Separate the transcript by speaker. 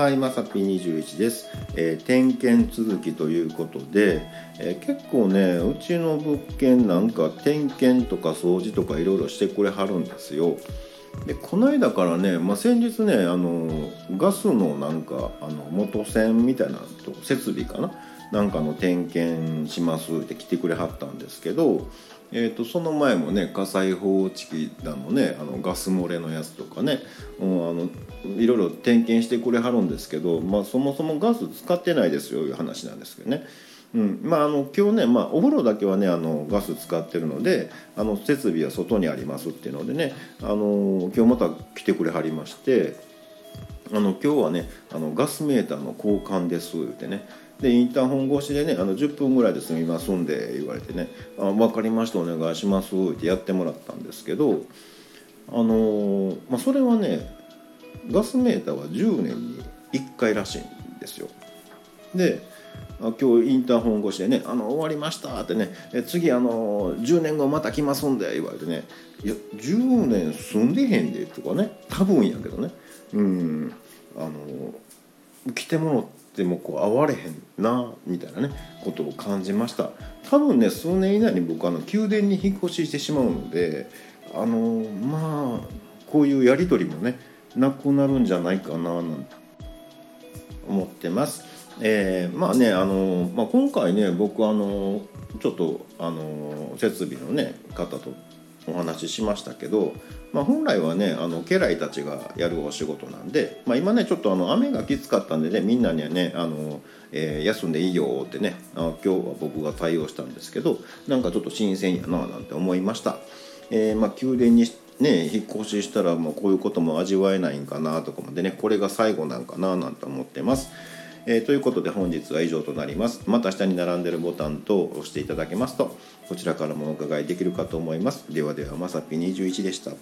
Speaker 1: はい、まさぴ21です、えー点検続きということで、えー結構ねうちの物件なんか点検とか掃除とかいろいろしてくれはるんですよ。でこの間からね、まあ、先日ねあのガスのなんかあの元栓みたいな設備かななんかの点検しますって来てくれはったんですけど、えー、とその前もね火災報知器だのねあのガス漏れのやつとかね、うん、あのいろいろ点検してくれはるんですけど、まあ、そもそもガス使ってないですよいう話なんですけどね。うんまあ、あの今日ね、まあ、お風呂だけはねあのガス使ってるのであの設備は外にありますっていうのでねあの今日また来てくれはりましてあの今日はねあのガスメーターの交換です言ってね。でインターホン越しでねあの10分ぐらいで済みますんで言われてね「あ分かりましたお願いします」ってやってもらったんですけどあのーまあ、それはねガスメーターは10年に1回らしいんですよ。で今日インターホン越しでね「あの終わりました」ってね「次あの10年後また来ますんで」言われてね「いや10年住んでへんで」とかね。多分やけどね。うん。あの来てもらってもこう会われへんなみたいなねことを感じました多分ね数年以内に僕あの宮殿に引っ越ししてしまうのであのまあこういうやり取りもねなくなるんじゃないかななんて思ってます。えーまあねあの、まあ、今回ね僕あのちょっとあの設備のね方とお話ししましたけど、まあ、本来はねあの家来たちがやるお仕事なんで、まあ、今ねちょっとあの雨がきつかったんでねみんなにはねあの、えー休んでいいよってねあ今日は僕が対応したんですけどなんかちょっと新鮮やななんて思いました。えーまあ、宮殿にね引っ越ししたらもうこういうことも味わえないんかなとかもでねこれが最後なんかななんて思ってます。えーということで本日は以上となります。また下に並んでるボタンと押していただけますとこちらからもお伺いできるかと思います。ではではまさぴ21でした。